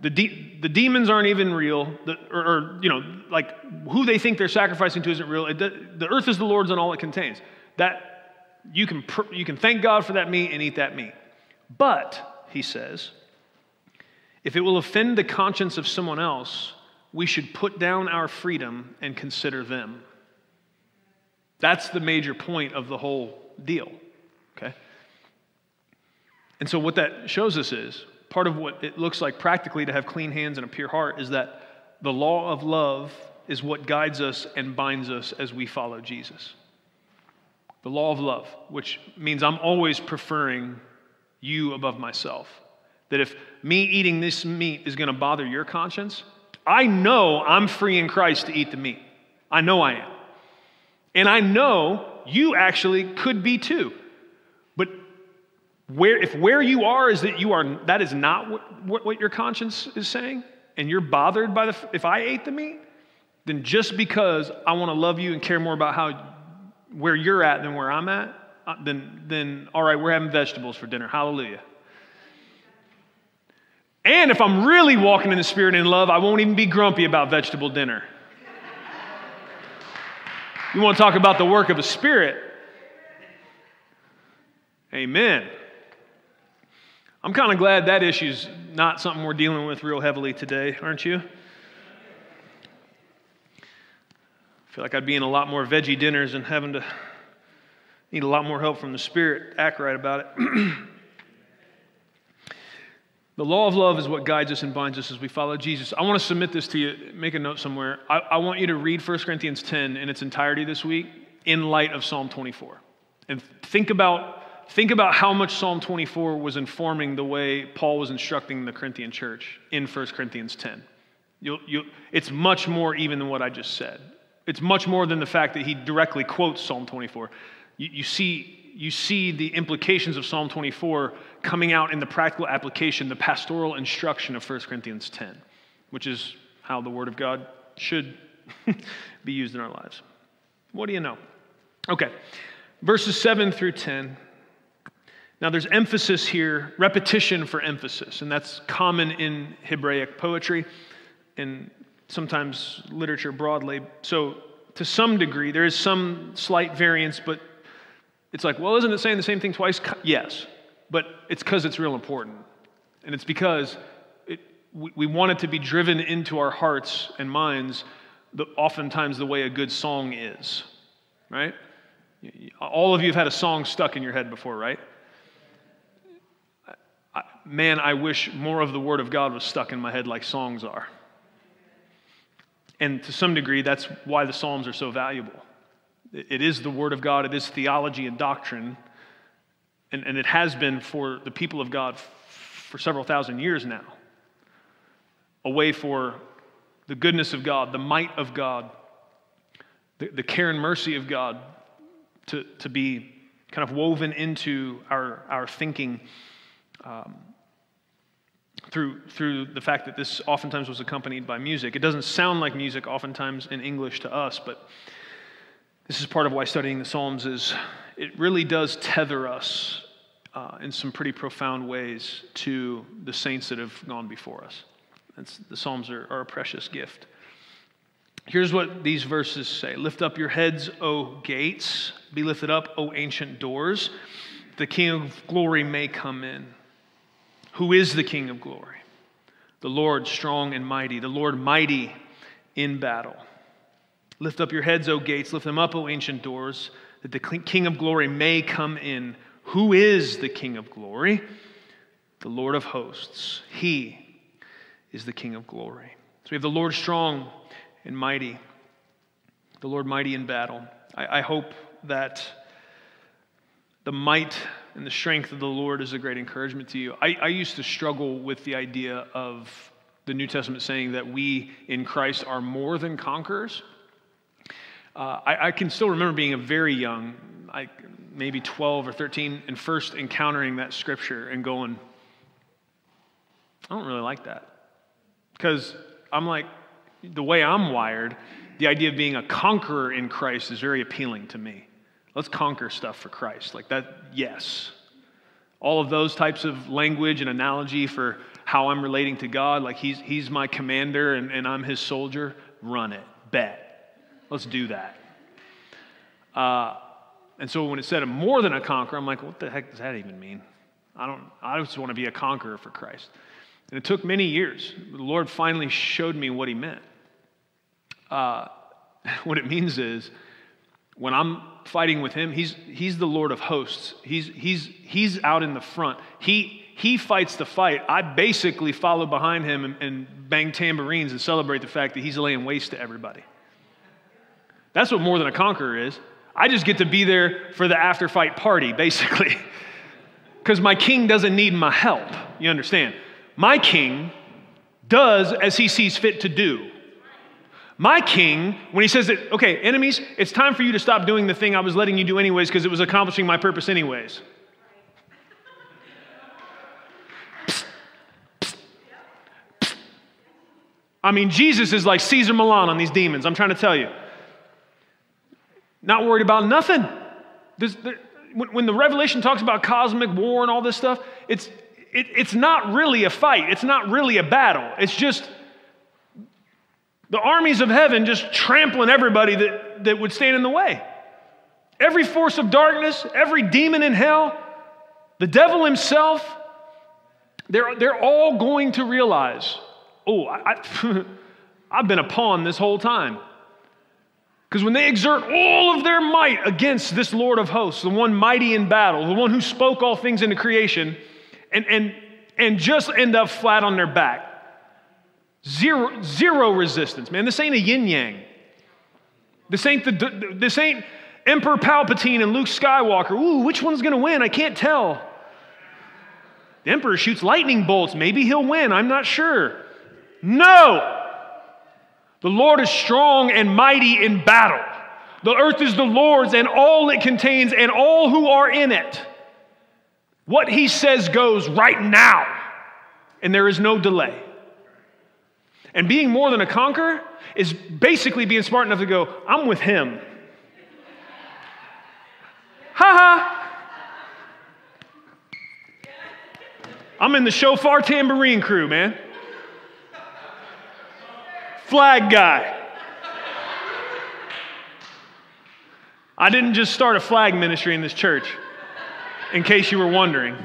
the, de- the demons aren't even real, the, or, or, you know, like who they think they're sacrificing to isn't real. It, the earth is the Lord's and all it contains. That you can, pr- you can thank God for that meat and eat that meat. But, he says, if it will offend the conscience of someone else, we should put down our freedom and consider them. That's the major point of the whole deal, okay? And so, what that shows us is part of what it looks like practically to have clean hands and a pure heart is that the law of love is what guides us and binds us as we follow Jesus. The law of love, which means I'm always preferring you above myself. That if me eating this meat is going to bother your conscience, I know I'm free in Christ to eat the meat. I know I am. And I know you actually could be too. But where, if where you are is that you are, that is not what, what, what your conscience is saying, and you're bothered by the, if I ate the meat, then just because I want to love you and care more about how, where you're at than where I'm at, uh, then, then all right, we're having vegetables for dinner. Hallelujah. And if I'm really walking in the Spirit and in love, I won't even be grumpy about vegetable dinner. You want to talk about the work of the Spirit? Amen. I'm kind of glad that issue's not something we're dealing with real heavily today, aren't you? I feel like I'd be in a lot more veggie dinners and having to need a lot more help from the Spirit. Act right about it. the law of love is what guides us and binds us as we follow Jesus. I want to submit this to you. Make a note somewhere. I, I want you to read 1 Corinthians 10 in its entirety this week in light of Psalm 24. And think about think about how much Psalm 24 was informing the way Paul was instructing the Corinthian church in 1 Corinthians 10. You'll, you'll, it's much more even than what I just said. It's much more than the fact that he directly quotes Psalm 24. You, you, see, you see the implications of Psalm 24 coming out in the practical application, the pastoral instruction of 1 Corinthians 10, which is how the Word of God should be used in our lives. What do you know? Okay, verses 7 through 10 Now, there's emphasis here, repetition for emphasis, and that's common in Hebraic poetry and sometimes literature broadly. So, to some degree, there is some slight variance, but it's like, well, isn't it saying the same thing twice? Yes, but it's because it's real important. And it's because it, we, we want it to be driven into our hearts and minds, the, oftentimes the way a good song is, right? All of you have had a song stuck in your head before, right? I, man, I wish more of the Word of God was stuck in my head like songs are. And to some degree, that's why the Psalms are so valuable. It is the Word of God, it is theology and doctrine, and, and it has been for the people of God for several thousand years now. A way for the goodness of God, the might of God, the, the care and mercy of God to, to be kind of woven into our, our thinking um, through, through the fact that this oftentimes was accompanied by music. It doesn't sound like music oftentimes in English to us, but this is part of why studying the Psalms is it really does tether us uh, in some pretty profound ways to the saints that have gone before us. The Psalms are, are a precious gift. Here's what these verses say Lift up your heads, O gates. Be lifted up, O ancient doors. The King of glory may come in. Who is the King of glory? The Lord strong and mighty, the Lord mighty in battle. Lift up your heads, O gates. Lift them up, O ancient doors, that the King of glory may come in. Who is the King of glory? The Lord of hosts. He is the King of glory. So we have the Lord strong and mighty, the Lord mighty in battle. I, I hope that the might and the strength of the Lord is a great encouragement to you. I, I used to struggle with the idea of the New Testament saying that we in Christ are more than conquerors. Uh, I, I, can still remember being a very young, I, maybe 12 or 13, and first encountering that scripture and going, I don't really like that. Because I'm like, the way I'm wired, the idea of being a conqueror in Christ is very appealing to me. Let's conquer stuff for Christ. Like that, yes. All of those types of language and analogy for how I'm relating to God, like he's, he's my commander and, and I'm his soldier, run it, bet. Let's do that. Uh, and so when it said more than a conqueror, I'm like, what the heck does that even mean? I don't, I just want to be a conqueror for Christ. And it took many years. The Lord finally showed me what he meant. Uh, what it means is when I'm fighting with him, he's, he's the Lord of hosts. He's, he's, he's out in the front. He, he fights the fight. I basically follow behind him and, and bang tambourines and celebrate the fact that he's laying waste to everybody. That's what more than a conqueror is. I just get to be there for the after fight party, basically. Because my king doesn't need my help. You understand? My king does as he sees fit to do. My king, when he says that, okay, enemies, it's time for you to stop doing the thing I was letting you do anyways because it was accomplishing my purpose anyways. I mean, Jesus is like Cesar Millan on these demons, I'm trying to tell you. Not worried about nothing. There, when the Revelation talks about cosmic war and all this stuff, it's, it, it's not really a fight, it's not really a battle. It's just the armies of heaven just trampling everybody that, that would stand in the way. Every force of darkness, every demon in hell, the devil himself, they're, they're all going to realize oh, I, I, I've been a pawn this whole time. Because when they exert all of their might against this Lord of hosts, the one mighty in battle, the one who spoke all things into creation, and, and, and just end up flat on their back, zero, zero resistance, man. This ain't a yin yang. This ain't, the, this ain't Emperor Palpatine and Luke Skywalker. Ooh, which one's going to win? I can't tell. The Emperor shoots lightning bolts. Maybe he'll win. I'm not sure. No! The Lord is strong and mighty in battle. The earth is the Lord's and all it contains and all who are in it. What he says goes right now, and there is no delay. And being more than a conqueror is basically being smart enough to go, I'm with him. Ha ha! I'm in the shofar tambourine crew, man. Flag guy. I didn't just start a flag ministry in this church, in case you were wondering.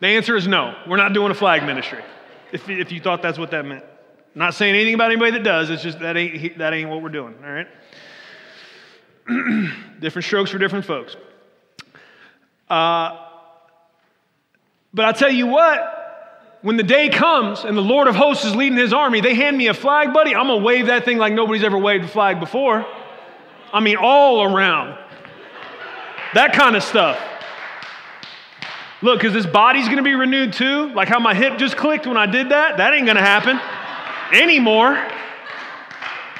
The answer is no. We're not doing a flag ministry, if, if you thought that's what that meant. I'm not saying anything about anybody that does, it's just that ain't, that ain't what we're doing, all right? different strokes for different folks. Uh, but I'll tell you what, when the day comes and the Lord of hosts is leading his army, they hand me a flag, buddy, I'm gonna wave that thing like nobody's ever waved a flag before. I mean, all around. That kind of stuff. Look, because this body's gonna be renewed too. Like how my hip just clicked when I did that. That ain't gonna happen anymore.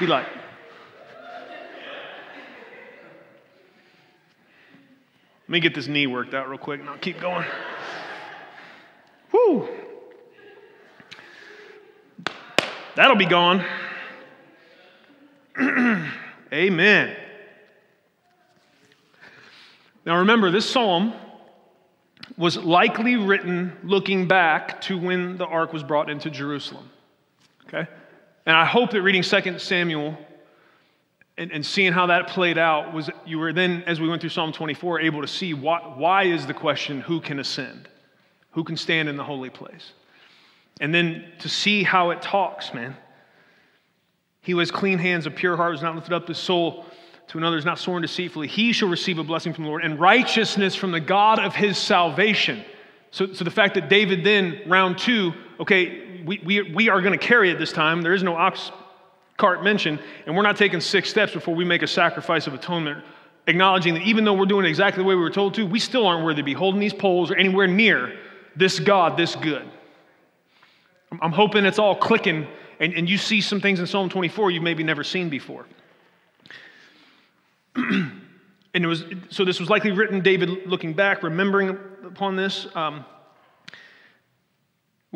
Be like, Let me get this knee worked out real quick and I'll keep going. That'll be gone. Amen. Now remember, this psalm was likely written looking back to when the ark was brought into Jerusalem. Okay? And I hope that reading 2 Samuel and, and seeing how that played out was you were then, as we went through Psalm 24, able to see why, why is the question who can ascend? Who can stand in the holy place? And then to see how it talks, man. He who has clean hands, a pure heart, has not lifted up his soul to another, is not sworn deceitfully. He shall receive a blessing from the Lord and righteousness from the God of his salvation. So, so the fact that David then, round two, okay, we, we, we are going to carry it this time. There is no ox cart mentioned, and we're not taking six steps before we make a sacrifice of atonement, acknowledging that even though we're doing exactly the way we were told to, we still aren't worthy to be holding these poles or anywhere near this God, this good. I'm hoping it's all clicking, and, and you see some things in Psalm 24 you've maybe never seen before. and it was so this was likely written david looking back remembering upon this um,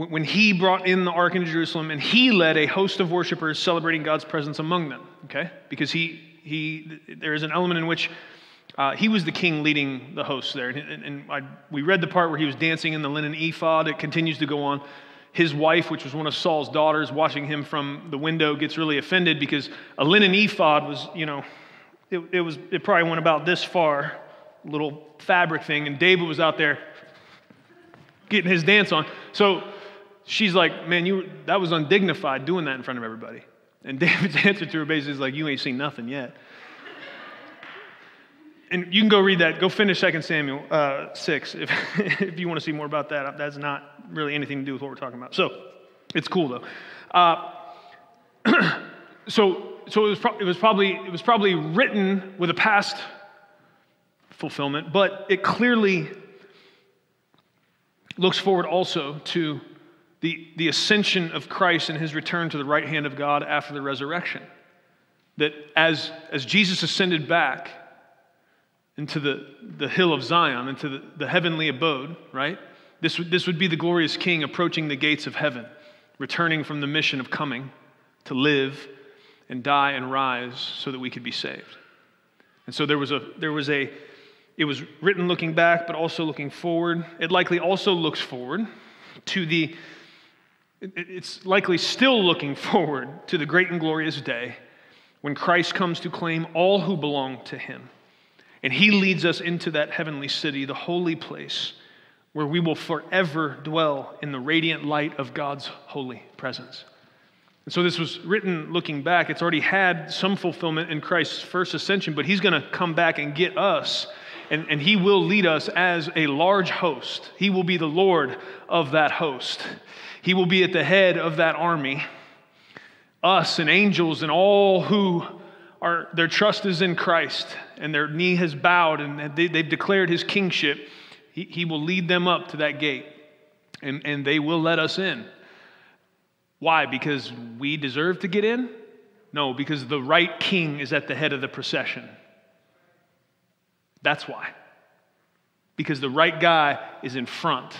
when he brought in the ark into Jerusalem and he led a host of worshipers celebrating God's presence among them, okay? Because he, he there is an element in which uh, he was the king leading the hosts there. And, and I, we read the part where he was dancing in the linen ephod. It continues to go on. His wife, which was one of Saul's daughters, watching him from the window, gets really offended because a linen ephod was, you know, it, it was it probably went about this far, little fabric thing, and David was out there getting his dance on. So she's like, man, you, that was undignified doing that in front of everybody. And David's answer to her basically is like, you ain't seen nothing yet. And you can go read that. Go finish 2 Samuel uh, 6 if, if you want to see more about that. That's not really anything to do with what we're talking about. So it's cool though. Uh, so so it was, pro- it, was probably, it was probably written with a past fulfillment, but it clearly looks forward also to the, the ascension of Christ and his return to the right hand of God after the resurrection. That as, as Jesus ascended back into the, the hill of Zion, into the, the heavenly abode, right? This, this would be the glorious king approaching the gates of heaven, returning from the mission of coming to live and die and rise so that we could be saved. And so there was a, there was a, it was written looking back, but also looking forward. It likely also looks forward to the it's likely still looking forward to the great and glorious day when Christ comes to claim all who belong to him. And he leads us into that heavenly city, the holy place, where we will forever dwell in the radiant light of God's holy presence. And so this was written looking back. It's already had some fulfillment in Christ's first ascension, but he's going to come back and get us, and, and he will lead us as a large host. He will be the Lord of that host. He will be at the head of that army. Us and angels and all who are, their trust is in Christ and their knee has bowed and they, have declared his kingship, he, he will lead them up to that gate and, and they will let us in. Why? Because we deserve to get in? No, because the right king is at the head of the procession. That's why. Because the right guy is in front.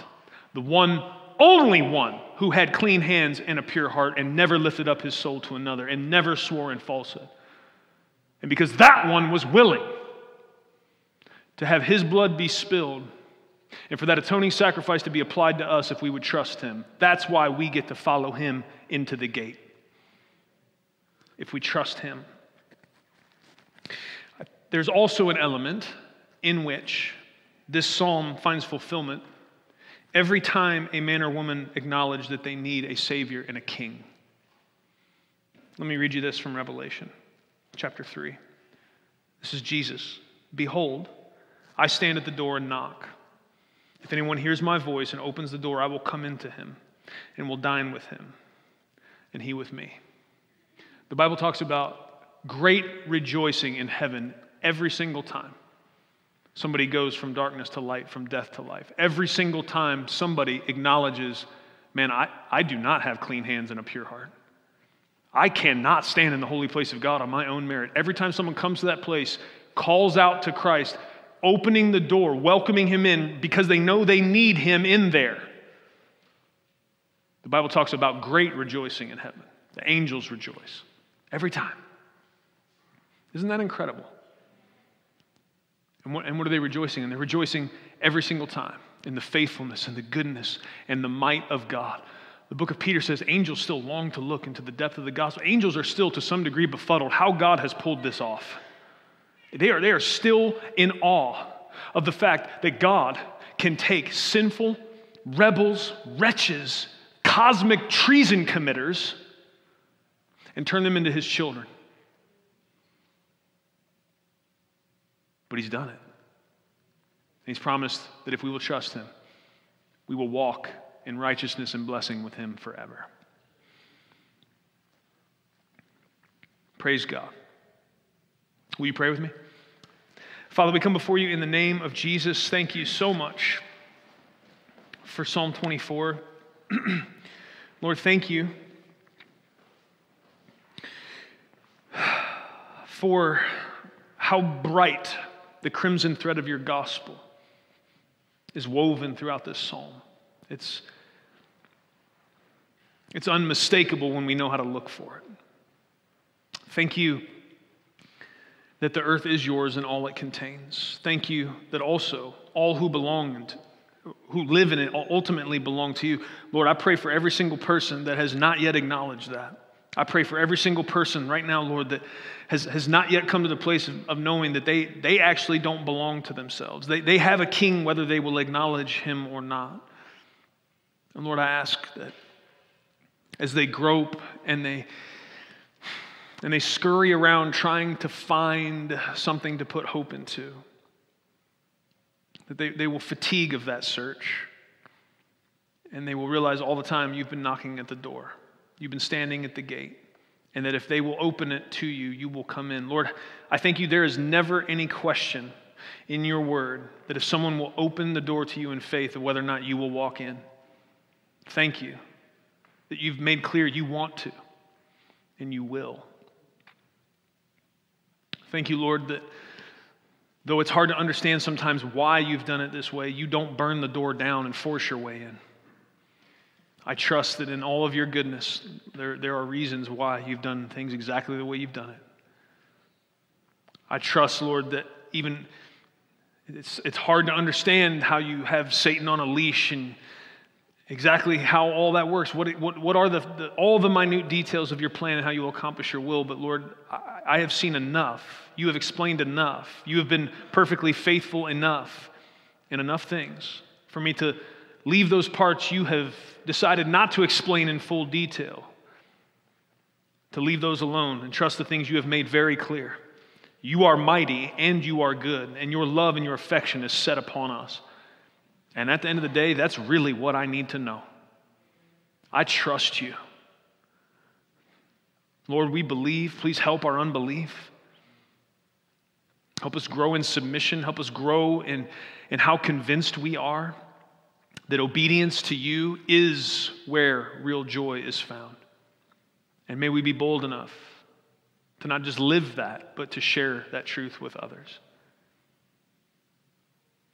The one only one who had clean hands and a pure heart and never lifted up his soul to another and never swore in falsehood. And because that one was willing to have his blood be spilled and for that atoning sacrifice to be applied to us if we would trust Him. That's why we get to follow Him into the gate. If we trust Him. There's also an element in which this psalm finds fulfillment every time a man or woman acknowledge that they need a Savior and a King. Let me read you this from Revelation chapter 3. This is Jesus. Behold, I stand at the door and knock. If anyone hears my voice and opens the door, I will come into him and will dine with him, and he with me. The Bible talks about great rejoicing in heaven every single time somebody goes from darkness to light, from death to life. Every single time somebody acknowledges, man, I, I do not have clean hands and a pure heart. I cannot stand in the holy place of God on my own merit. Every time someone comes to that place, calls out to Christ, opening the door, welcoming him in because they know they need him in there. The Bible talks about great rejoicing in heaven. The angels rejoice every time. Isn't that incredible? And what, and what are they rejoicing in? They're rejoicing every single time in the faithfulness and the goodness and the might of God. The book of Peter says angels still long to look into the depth of the gospel. Angels are still to some degree befuddled how God has pulled this off. They are, they are still in awe of the fact that God can take sinful, rebels, wretches, cosmic treason committers, and turn them into his children. But he's done it. And he's promised that if we will trust him, we will walk in righteousness and blessing with him forever. Praise God. Will you pray with me? Father, we come before you in the name of Jesus. Thank you so much for Psalm 24. Lord, thank you for how bright the crimson thread of your gospel is woven throughout this psalm. It's, it's unmistakable when we know how to look for it. Thank you that the earth is yours and all it contains. Thank you that also all who belong and who live in it ultimately belong to you. Lord, I pray for every single person that has not yet acknowledged that. I pray for every single person right now, Lord, that has, has not yet come to the place of, of knowing that they, they actually don't belong to themselves. They, they have a king whether they will acknowledge him or not. And Lord, I ask that as they grope and they and they scurry around trying to find something to put hope into, that they, they will fatigue of that search and they will realize all the time you've been knocking at the door. You've been standing at the gate. And that if they will open it to you, you will come in. Lord, I thank you there is never any question in your word that if someone will open the door to you in faith, of whether or not you will walk in. Thank you that you've made clear you want to and you will. Thank you, Lord, that though it's hard to understand sometimes why you've done it this way, you don't burn the door down and force your way in. I trust that in all of your goodness, there, there are reasons why you've done things exactly the way you've done it. I trust, Lord, that even it's, it's hard to understand how you have Satan on a leash and exactly how all that works. What, what, what are the, the, all the minute details of your plan and how you will accomplish your will? But Lord, I, I have seen enough. You have explained enough. You have been perfectly faithful enough in enough things for me to leave those parts you have decided not to explain in full detail, to leave those alone and trust the things you have made very clear. You are mighty and you are good, and your love and your affection is set upon us. And at the end of the day, that's really what I need to know. I trust you. Lord, we believe. Please help our unbelief. Help us grow in submission. Help us grow in, in how convinced we are that obedience to you is where real joy is found. And may we be bold enough to not just live that, but to share that truth with others.